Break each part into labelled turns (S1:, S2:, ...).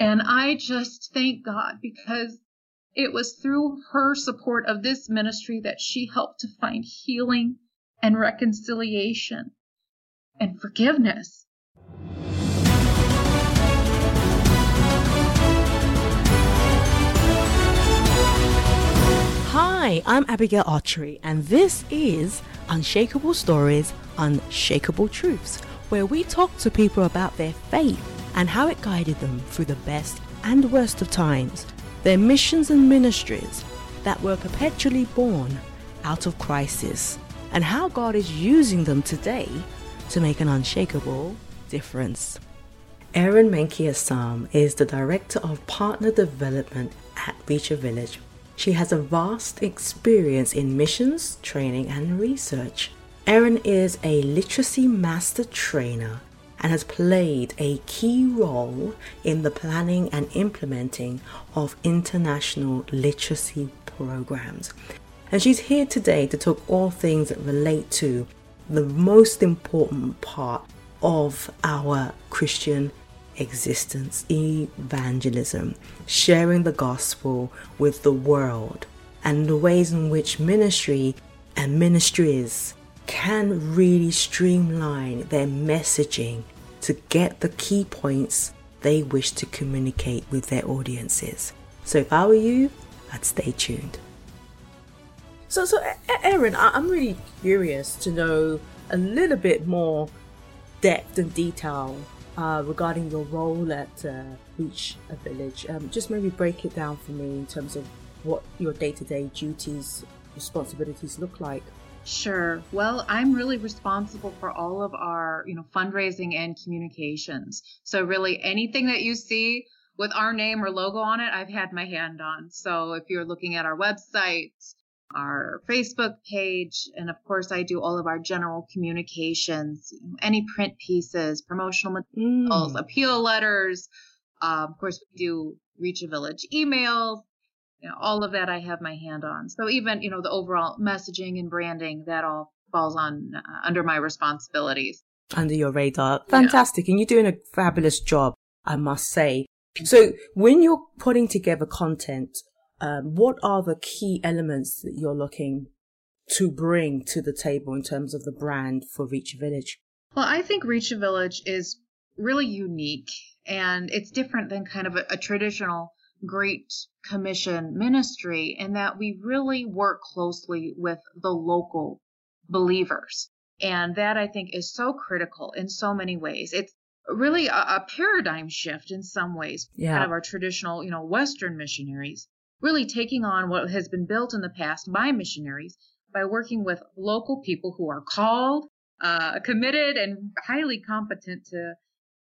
S1: And I just thank God because it was through her support of this ministry that she helped to find healing and reconciliation and forgiveness.
S2: Hi, I'm Abigail Archery, and this is Unshakable Stories, Unshakable Truths, where we talk to people about their faith and how it guided them through the best and worst of times, their missions and ministries that were perpetually born out of crisis, and how God is using them today to make an unshakable difference. Erin Menke Assam is the Director of Partner Development at a Village. She has a vast experience in missions, training, and research. Erin is a literacy master trainer and has played a key role in the planning and implementing of international literacy programs. And she's here today to talk all things that relate to the most important part of our Christian existence evangelism, sharing the gospel with the world, and the ways in which ministry and ministries can really streamline their messaging to get the key points they wish to communicate with their audiences. So if I were you, I'd stay tuned. So, so Erin, I'm really curious to know a little bit more depth and detail uh, regarding your role at uh, Reach a Village. Um, just maybe break it down for me in terms of what your day to day duties, responsibilities look like.
S1: Sure. Well, I'm really responsible for all of our, you know, fundraising and communications. So really anything that you see with our name or logo on it, I've had my hand on. So if you're looking at our website, our Facebook page, and of course, I do all of our general communications, any print pieces, promotional materials, mm. appeal letters. Uh, of course, we do Reach a Village emails. You know, all of that I have my hand on. So even you know the overall messaging and branding that all falls on uh, under my responsibilities.
S2: Under your radar, fantastic, yeah. and you're doing a fabulous job, I must say. So when you're putting together content um, what are the key elements that you're looking to bring to the table in terms of the brand for Reach a Village?
S1: Well, I think Reach a Village is really unique and it's different than kind of a, a traditional Great Commission ministry in that we really work closely with the local believers. And that I think is so critical in so many ways. It's really a, a paradigm shift in some ways, yeah. kind of our traditional, you know, Western missionaries really taking on what has been built in the past by missionaries by working with local people who are called, uh, committed, and highly competent to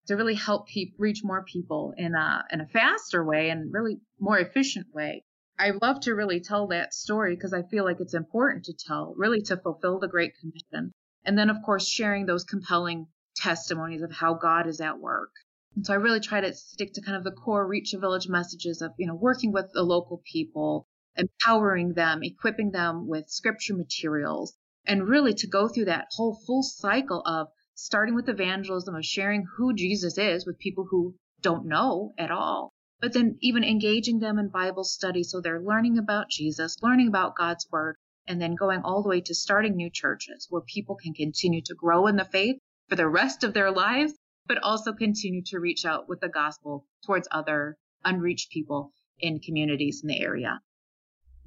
S1: to really help reach more people in a in a faster way and really more efficient way. I love to really tell that story because I feel like it's important to tell, really to fulfill the Great Commission. And then, of course, sharing those compelling testimonies of how God is at work. And so I really try to stick to kind of the core reach a village messages of, you know, working with the local people, empowering them, equipping them with scripture materials, and really to go through that whole full cycle of starting with evangelism of sharing who Jesus is with people who don't know at all, but then even engaging them in Bible study so they're learning about Jesus, learning about God's word, and then going all the way to starting new churches where people can continue to grow in the faith for the rest of their lives but also continue to reach out with the gospel towards other unreached people in communities in the area.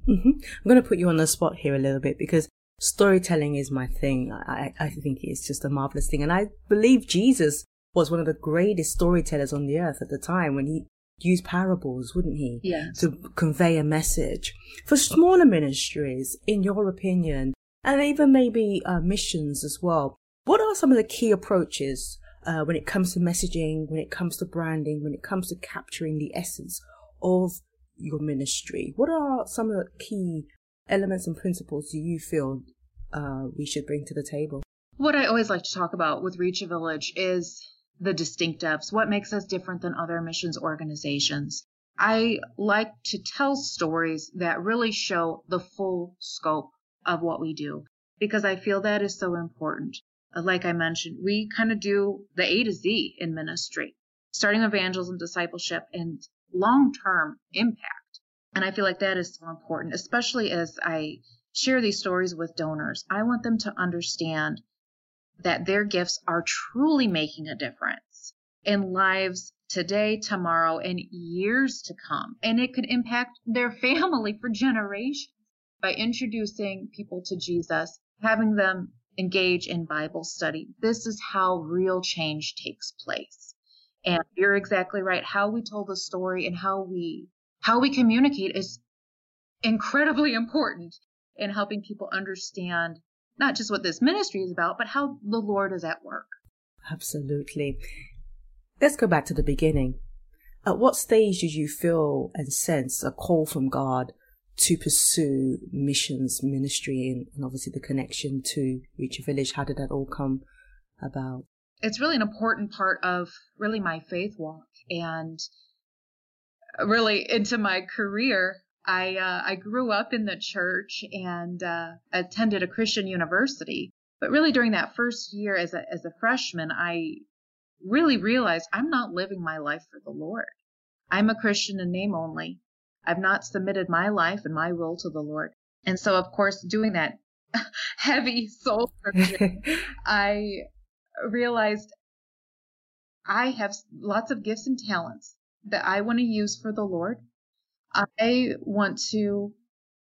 S2: Mm-hmm. I'm going to put you on the spot here a little bit because storytelling is my thing. I, I think it's just a marvelous thing. And I believe Jesus was one of the greatest storytellers on the earth at the time when he used parables, wouldn't he?
S1: Yes.
S2: To convey a message. For smaller ministries, in your opinion, and even maybe uh, missions as well, what are some of the key approaches uh, when it comes to messaging, when it comes to branding, when it comes to capturing the essence of your ministry? What are some of the key elements and principles do you feel uh, we should bring to the table?
S1: What I always like to talk about with Reach a Village is the distinctives, what makes us different than other missions organizations. I like to tell stories that really show the full scope of what we do because I feel that is so important like I mentioned, we kind of do the A to Z in ministry. starting evangelism, discipleship, and long term impact. And I feel like that is so important, especially as I share these stories with donors. I want them to understand that their gifts are truly making a difference in lives today, tomorrow, and years to come. And it could impact their family for generations by introducing people to Jesus, having them engage in Bible study. This is how real change takes place. And you're exactly right. How we told the story and how we how we communicate is incredibly important in helping people understand not just what this ministry is about, but how the Lord is at work.
S2: Absolutely. Let's go back to the beginning. At what stage did you feel and sense a call from God to pursue missions, ministry, and, and obviously the connection to Reach a Village? How did that all come about?
S1: It's really an important part of really my faith walk and really into my career. I uh, I grew up in the church and uh, attended a Christian university, but really during that first year as a as a freshman, I really realized I'm not living my life for the Lord. I'm a Christian in name only. I've not submitted my life and my will to the Lord. And so, of course, doing that heavy soul searching, I realized I have lots of gifts and talents that I want to use for the Lord. I want to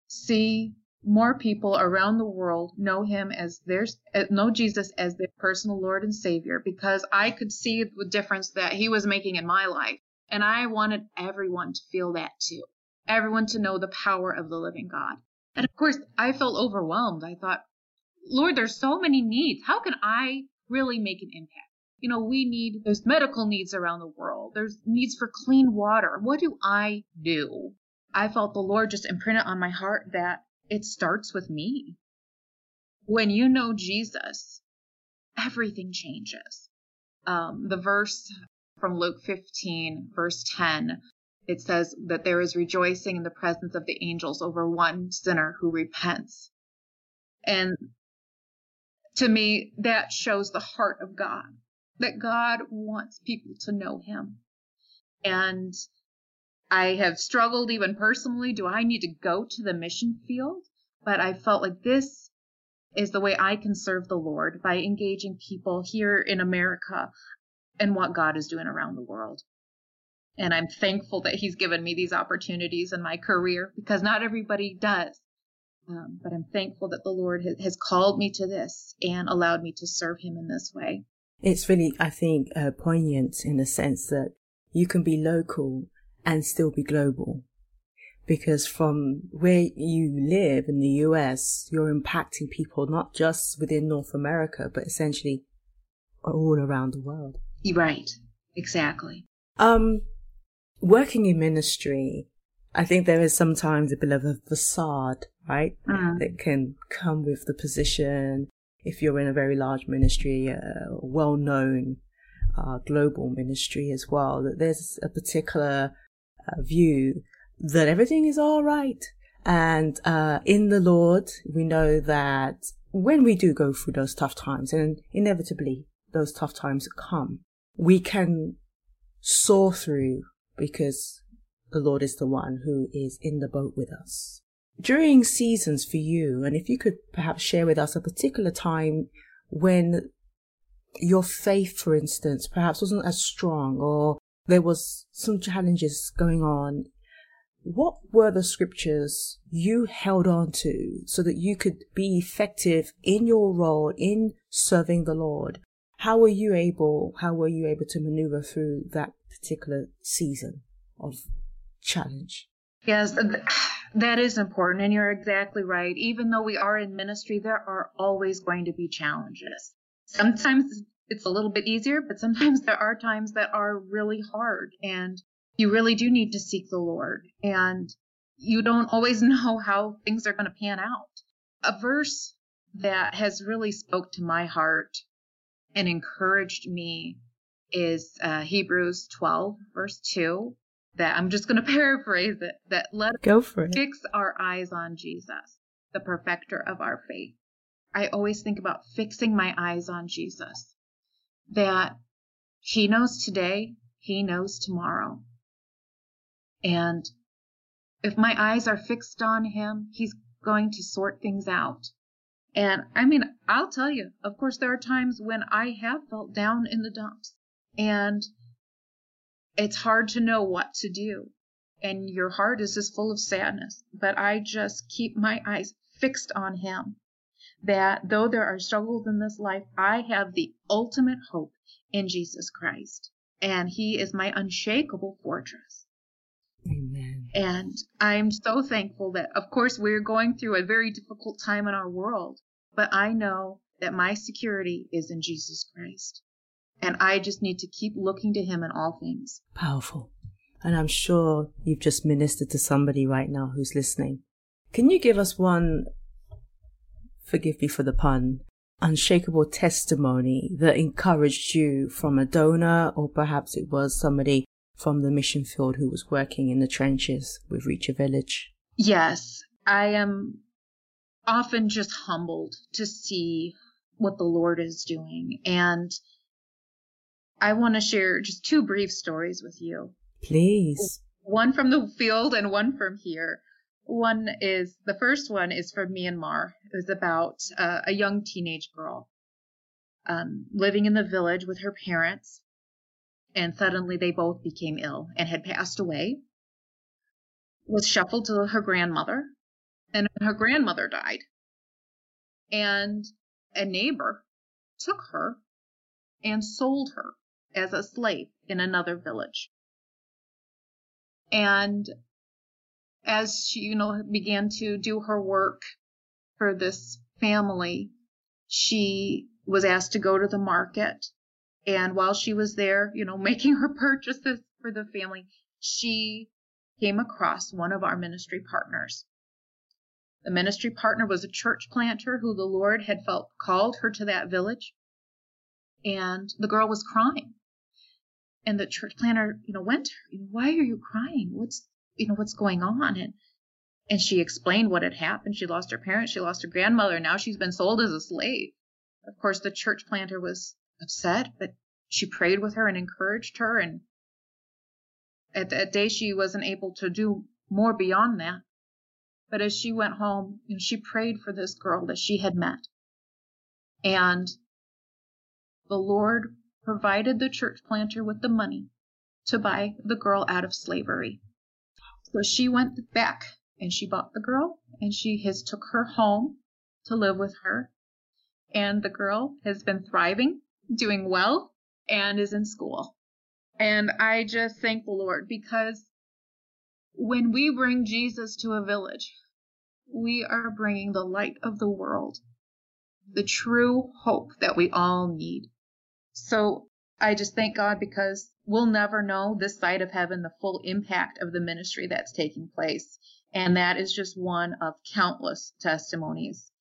S1: see more people around the world know him as their know Jesus as their personal Lord and Savior because I could see the difference that he was making in my life and I wanted everyone to feel that too. Everyone to know the power of the living God. And of course, I felt overwhelmed. I thought, Lord, there's so many needs. How can I really make an impact? You know, we need, there's medical needs around the world. There's needs for clean water. What do I do? I felt the Lord just imprinted on my heart that it starts with me. When you know Jesus, everything changes. Um, the verse from Luke 15, verse 10, it says that there is rejoicing in the presence of the angels over one sinner who repents. And to me, that shows the heart of God, that God wants people to know him. And I have struggled even personally. Do I need to go to the mission field? But I felt like this is the way I can serve the Lord by engaging people here in America and what God is doing around the world. And I'm thankful that He's given me these opportunities in my career because not everybody does. Um, but I'm thankful that the Lord has, called me to this and allowed me to serve Him in this way.
S2: It's really, I think, uh, poignant in the sense that you can be local and still be global. Because from where you live in the US, you're impacting people not just within North America, but essentially all around the world.
S1: Right. Exactly.
S2: Um, working in ministry, I think there is sometimes a bit of a facade, right? Mm. That can come with the position. If you're in a very large ministry, a well known uh, global ministry as well, that there's a particular uh, view that everything is all right. And uh, in the Lord, we know that when we do go through those tough times, and inevitably those tough times come, we can soar through because the Lord is the one who is in the boat with us. During seasons for you, and if you could perhaps share with us a particular time when your faith, for instance, perhaps wasn't as strong or there was some challenges going on. What were the scriptures you held on to so that you could be effective in your role in serving the Lord? How were you able, how were you able to maneuver through that particular season of challenge?
S1: Yes, that is important. And you're exactly right. Even though we are in ministry, there are always going to be challenges. Sometimes it's a little bit easier, but sometimes there are times that are really hard and you really do need to seek the Lord and you don't always know how things are going to pan out. A verse that has really spoke to my heart and encouraged me is uh, Hebrews 12 verse 2 that I'm just going to paraphrase it that let
S2: go for
S1: it. fix our eyes on Jesus, the perfecter of our faith. I always think about fixing my eyes on Jesus that he knows today, He knows tomorrow. And if my eyes are fixed on Him, He's going to sort things out. And I mean, I'll tell you, of course, there are times when I have felt down in the dumps and it's hard to know what to do. And your heart is just full of sadness. But I just keep my eyes fixed on Him. That though there are struggles in this life, I have the ultimate hope in Jesus Christ. And He is my unshakable fortress.
S2: Amen.
S1: And I'm so thankful that, of course, we're going through a very difficult time in our world, but I know that my security is in Jesus Christ. And I just need to keep looking to Him in all things.
S2: Powerful. And I'm sure you've just ministered to somebody right now who's listening. Can you give us one, forgive me for the pun, unshakable testimony that encouraged you from a donor, or perhaps it was somebody from the mission field who was working in the trenches with Reach a Village?
S1: Yes, I am often just humbled to see what the Lord is doing. And I want to share just two brief stories with you.
S2: Please.
S1: One from the field and one from here. One is the first one is from Myanmar. It was about uh, a young teenage girl um, living in the village with her parents and suddenly they both became ill and had passed away, was shuffled to her grandmother, and her grandmother died. And a neighbor took her and sold her as a slave in another village. And as she, you know, began to do her work for this family, she was asked to go to the market and while she was there, you know, making her purchases for the family, she came across one of our ministry partners. The ministry partner was a church planter who the Lord had felt called her to that village. And the girl was crying. And the church planter, you know, went you know, why are you crying? What's, you know, what's going on? And, and she explained what had happened. She lost her parents. She lost her grandmother. Now she's been sold as a slave. Of course, the church planter was upset, but she prayed with her and encouraged her. And at that day, she wasn't able to do more beyond that. But as she went home, you know, she prayed for this girl that she had met. And the Lord provided the church planter with the money to buy the girl out of slavery. So she went back and she bought the girl and she has took her home to live with her. And the girl has been thriving doing well and is in school. And I just thank the Lord because when we bring Jesus to a village, we are bringing the light of the world, the true hope that we all need. So I just thank God because we'll never know this side of heaven the full impact of the ministry that's taking place. And that is just one of countless testimonies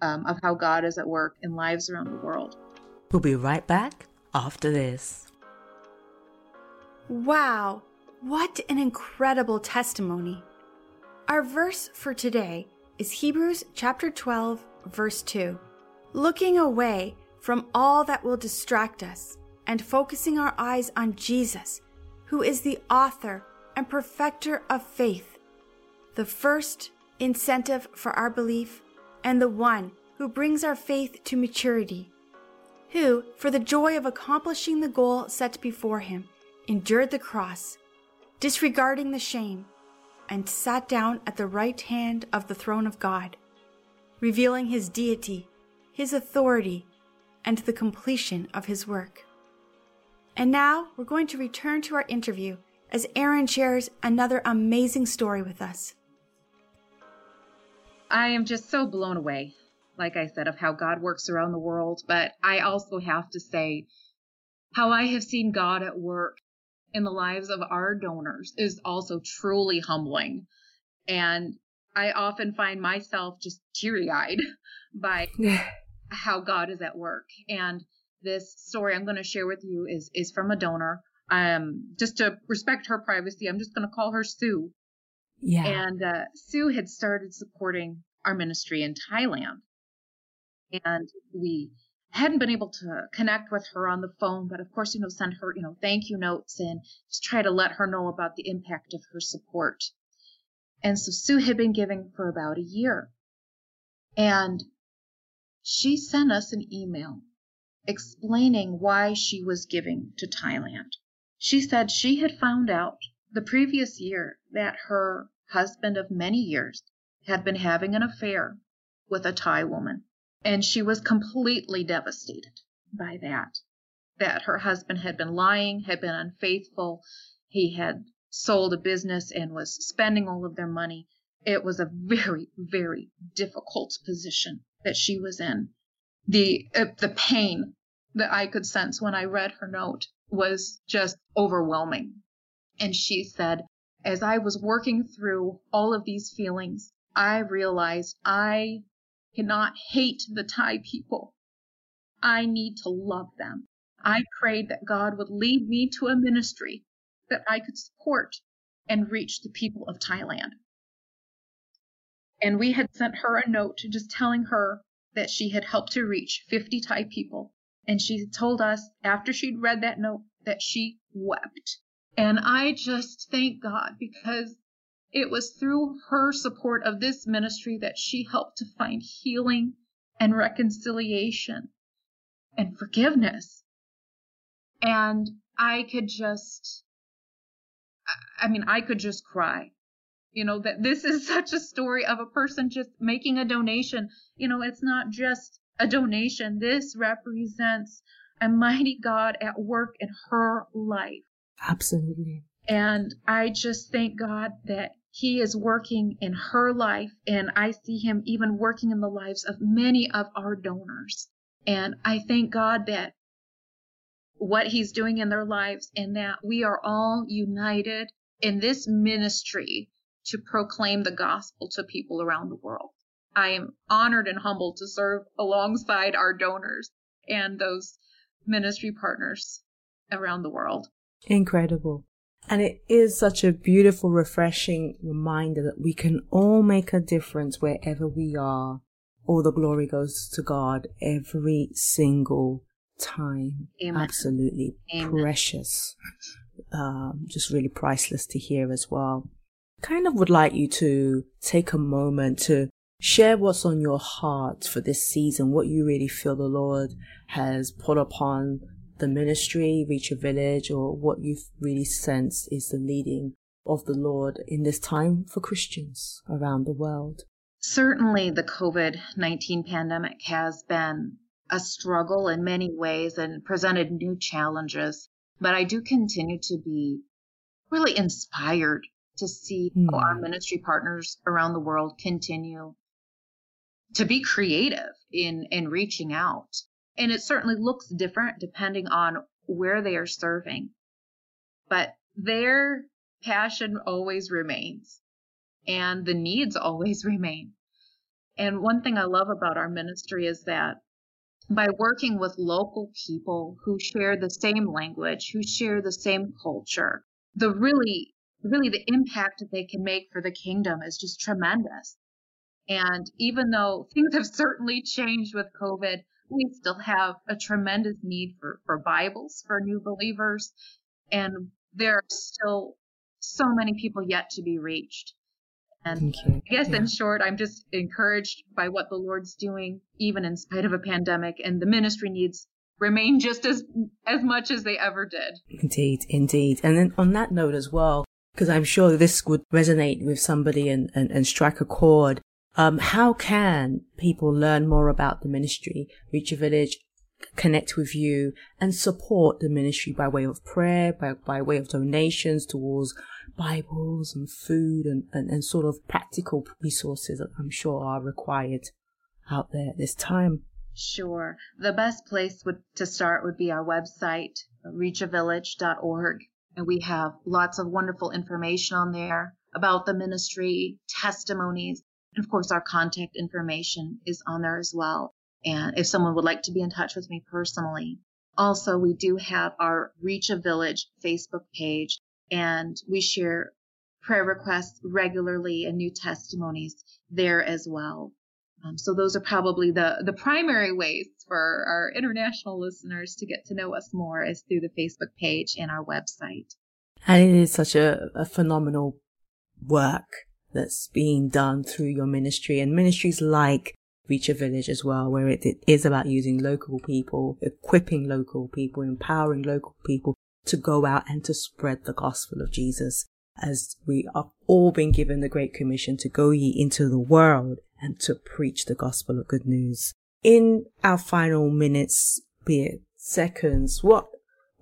S1: um, of how God is at work in lives around the world.
S2: We'll be right back after this.
S3: Wow, what an incredible testimony! Our verse for today is Hebrews chapter 12, verse 2. Looking away from all that will distract us and focusing our eyes on Jesus, who is the author and perfecter of faith, the first incentive for our belief, and the one who brings our faith to maturity who, for the joy of accomplishing the goal set before him, endured the cross, disregarding the shame, and sat down at the right hand of the throne of God, revealing his deity, his authority, and the completion of his work. And now we're going to return to our interview as Erin shares another amazing story with us.
S1: I am just so blown away like I said, of how God works around the world. But I also have to say, how I have seen God at work in the lives of our donors is also truly humbling. And I often find myself just teary eyed by how God is at work. And this story I'm going to share with you is, is from a donor. Um, just to respect her privacy, I'm just going to call her Sue.
S2: Yeah.
S1: And uh, Sue had started supporting our ministry in Thailand and we hadn't been able to connect with her on the phone, but of course, you know, send her, you know, thank you notes and just try to let her know about the impact of her support. And so Sue had been giving for about a year. And she sent us an email explaining why she was giving to Thailand. She said she had found out the previous year that her husband of many years had been having an affair with a Thai woman, and she was completely devastated by that. That her husband had been lying, had been unfaithful, he had sold a business and was spending all of their money. It was a very, very difficult position that she was in. The uh, the pain that I could sense when I read her note was just overwhelming. And she said, as I was working through all of these feelings, I realized I cannot hate the Thai people. I need to love them. I prayed that God would lead me to a ministry that I could support and reach the people of Thailand. And we had sent her a note just telling her that she had helped to reach 50 Thai people. And she told us after she'd read that note that she wept. And I just thank God because it was through her support of this ministry that she helped to find healing and reconciliation and forgiveness. And I could just, I mean, I could just cry you know that this is such a story of a person just making a donation. You know it's not just a donation. This represents a mighty god at work in her life.
S2: Absolutely.
S1: And i just thank god that he is working in her life and i see him even working in the lives of many of our donors. And i thank god that what he's doing in their lives and that we are all united in this ministry to proclaim the gospel to people around the world. I am honored and humbled to serve alongside our donors and those ministry partners around the world.
S2: Incredible. And it is such a beautiful, refreshing reminder that we can all make a difference wherever we are. All the glory goes to God every single time.
S1: Amen.
S2: Absolutely
S1: Amen.
S2: precious. Um, just really priceless to hear as well kind of would like you to take a moment to share what's on your heart for this season, what you really feel the Lord has put upon the ministry, Reach a Village, or what you've really sensed is the leading of the Lord in this time for Christians around the world.
S1: Certainly, the COVID 19 pandemic has been a struggle in many ways and presented new challenges, but I do continue to be really inspired to see mm. how our ministry partners around the world continue to be creative in in reaching out. And it certainly looks different depending on where they are serving. But their passion always remains and the needs always remain. And one thing i love about our ministry is that by working with local people who share the same language who share the same culture the really really the impact that they can make for the kingdom is just tremendous. And even though things have certainly changed with COVID, we still have a tremendous need for, for Bibles for new believers. And there are still so many people yet to be reached. And I guess yeah. in short, I'm just encouraged by what the Lord's doing, even in spite of a pandemic, and the ministry needs remain just as as much as they ever did.
S2: Indeed, indeed. And then on that note as well, because I'm sure this would resonate with somebody and, and, and strike a chord. Um, how can people learn more about the ministry, reach a village, connect with you and support the ministry by way of prayer, by, by way of donations towards Bibles and food and, and, and sort of practical resources that I'm sure are required out there at this time?
S1: Sure. The best place would, to start would be our website, reachavillage.org. And we have lots of wonderful information on there about the ministry, testimonies, and of course, our contact information is on there as well. And if someone would like to be in touch with me personally, also, we do have our Reach a Village Facebook page, and we share prayer requests regularly and new testimonies there as well. Um, so those are probably the the primary ways for our international listeners to get to know us more is through the Facebook page and our website.
S2: And it is such a, a phenomenal work that's being done through your ministry and ministries like Reach a Village as well, where it, it is about using local people, equipping local people, empowering local people to go out and to spread the gospel of Jesus as we are all been given the Great Commission to go ye into the world and to preach the gospel of good news. In our final minutes, be it seconds, what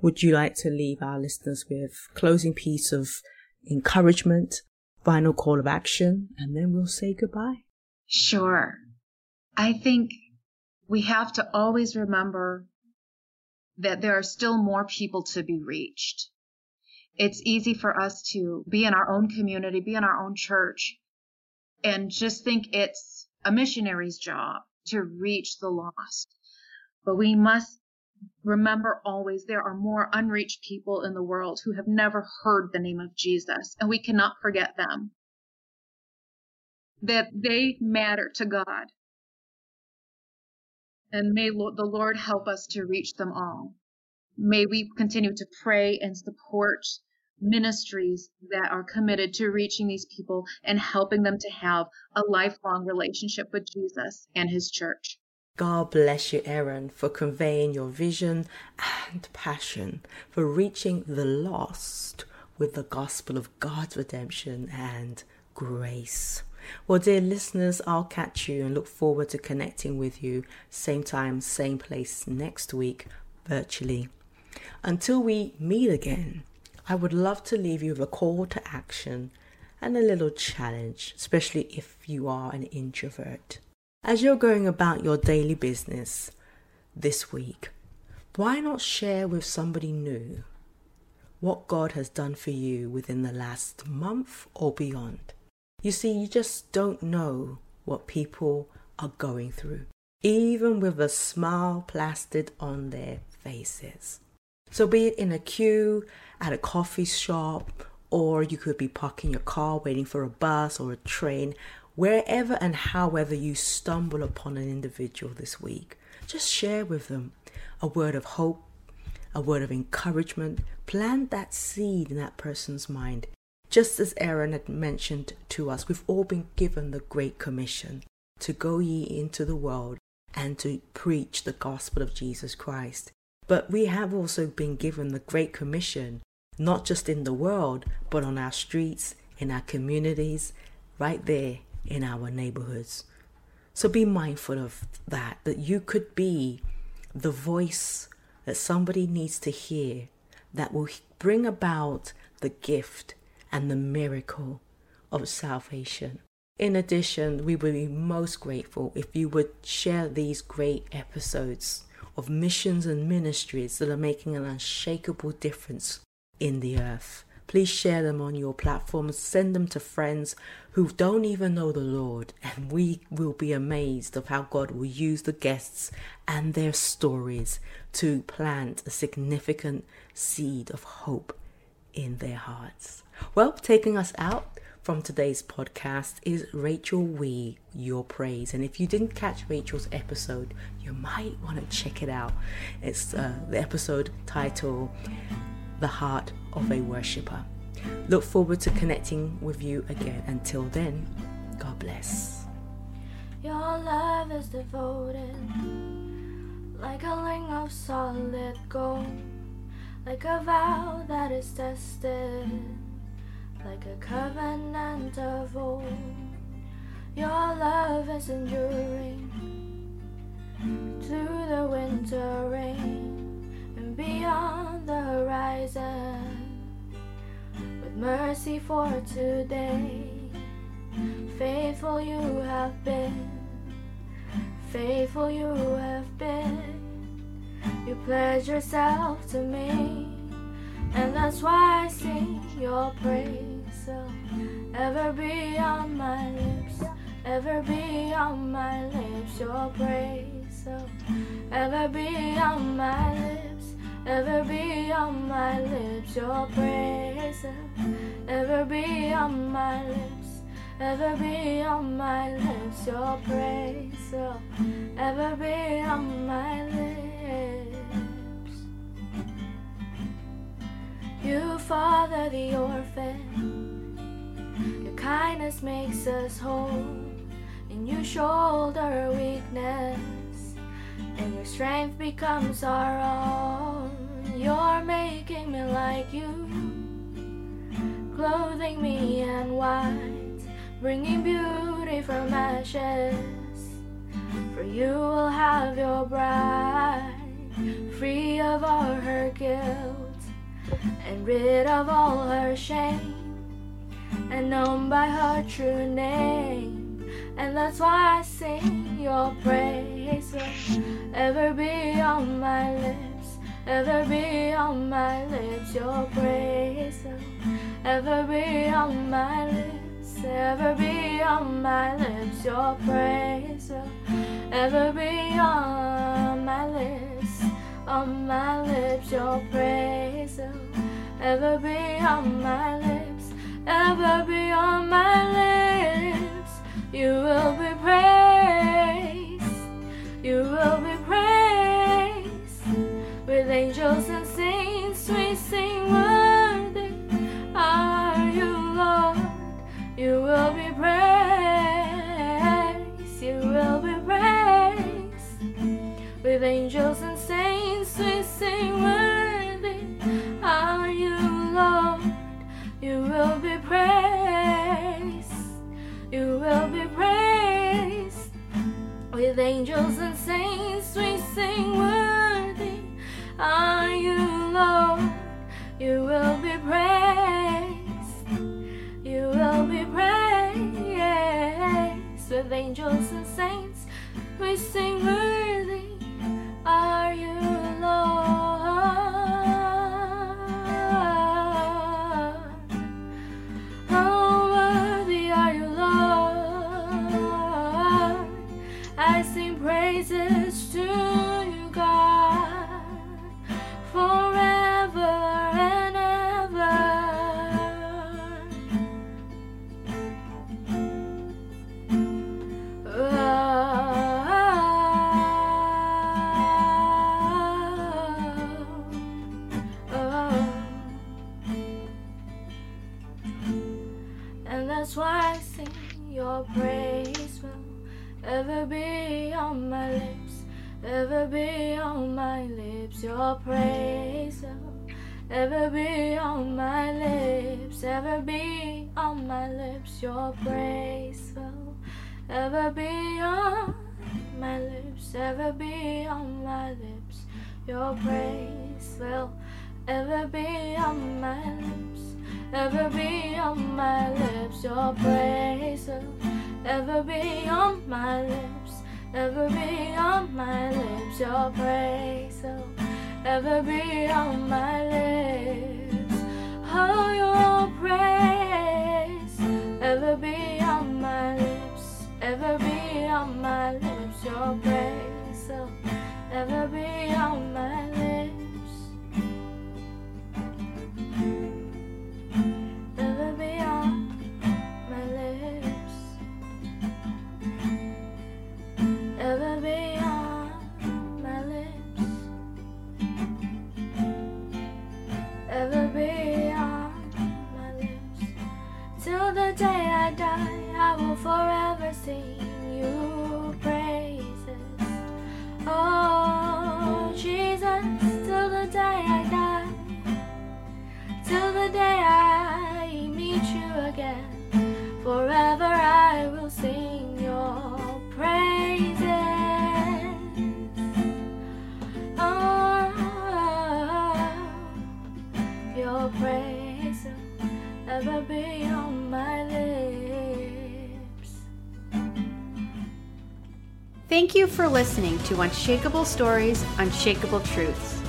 S2: would you like to leave our listeners with? Closing piece of encouragement, final call of action, and then we'll say goodbye.
S1: Sure. I think we have to always remember that there are still more people to be reached. It's easy for us to be in our own community, be in our own church, and just think it's a missionary's job to reach the lost. But we must remember always there are more unreached people in the world who have never heard the name of Jesus, and we cannot forget them. That they matter to God. And may the Lord help us to reach them all. May we continue to pray and support ministries that are committed to reaching these people and helping them to have a lifelong relationship with Jesus and his church.
S2: God bless you, Erin, for conveying your vision and passion for reaching the lost with the gospel of God's redemption and grace. Well, dear listeners, I'll catch you and look forward to connecting with you same time, same place next week virtually. Until we meet again, I would love to leave you with a call to action and a little challenge, especially if you are an introvert. As you're going about your daily business this week, why not share with somebody new what God has done for you within the last month or beyond? You see, you just don't know what people are going through, even with a smile plastered on their faces. So, be it in a queue, at a coffee shop, or you could be parking your car waiting for a bus or a train, wherever and however you stumble upon an individual this week, just share with them a word of hope, a word of encouragement. Plant that seed in that person's mind just as Erin had mentioned to us, we've all been given the Great Commission to go ye into the world and to preach the gospel of Jesus Christ. But we have also been given the Great Commission, not just in the world, but on our streets, in our communities, right there in our neighborhoods. So be mindful of that, that you could be the voice that somebody needs to hear that will bring about the gift and the miracle of salvation. In addition, we would be most grateful if you would share these great episodes of missions and ministries that are making an unshakable difference in the earth. Please share them on your platforms, send them to friends who don't even know the Lord, and we will be amazed of how God will use the guests and their stories to plant a significant seed of hope in their hearts. Well, taking us out from today's podcast is Rachel Wee, Your Praise. And if you didn't catch Rachel's episode, you might want to check it out. It's uh, the episode titled The Heart of a Worshipper. Look forward to connecting with you again. Until then, God bless.
S4: Your love is devoted like a ring of solid gold, like a vow that is tested like a covenant of old. Your love is enduring through the winter rain and beyond the horizon. With mercy for today, faithful you have been, faithful you have been. You pledge yourself to me, and that's why I sing your praise so ever be on my lips, ever be on my lips, your praise. So ever be on my lips, ever be on my lips, your praise. So ever be on my lips, ever be on my lips. Your praise so ever be on my lips. You father the orphan, your kindness makes us whole, and you shoulder weakness, and your strength becomes our own. You're making me like you, clothing me in white, bringing beauty from ashes. For you will have your bride, free of all her guilt and rid of all her shame, and known by her true name. And that's why I sing your praise will ever be on my lips, ever be on my lips. Your praise will ever be on my lips, ever be on my lips. Your praise will ever be on my lips on my lips, your praise will ever be on my lips, ever be on my lips. You will be praised, you will be praised. With angels and saints, we sing Your praise will ever be on my lips, ever be on my lips. Your praise will ever be on my lips, ever be on my lips. Your praise will ever be on my lips. Oh, your praise ever be on my lips, ever be on my lips. Your praise will ever be on my lips. Ever be on my lips. Ever be on my lips. Ever be on my lips. Till the day I die, I will forever sing the day I meet you again. Forever I will sing your praises. Oh, your praise will ever be on my lips.
S3: Thank you for listening to Unshakable Stories, Unshakable Truths.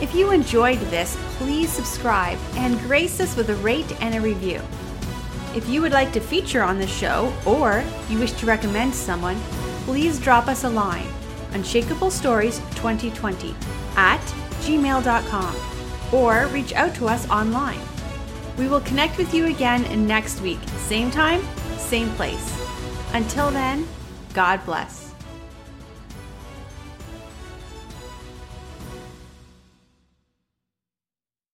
S3: If you enjoyed this, please subscribe and grace us with a rate and a review. If you would like to feature on the show or you wish to recommend someone, please drop us a line unshakable stories 2020 at gmail.com or reach out to us online. We will connect with you again next week, same time, same place. Until then, God bless.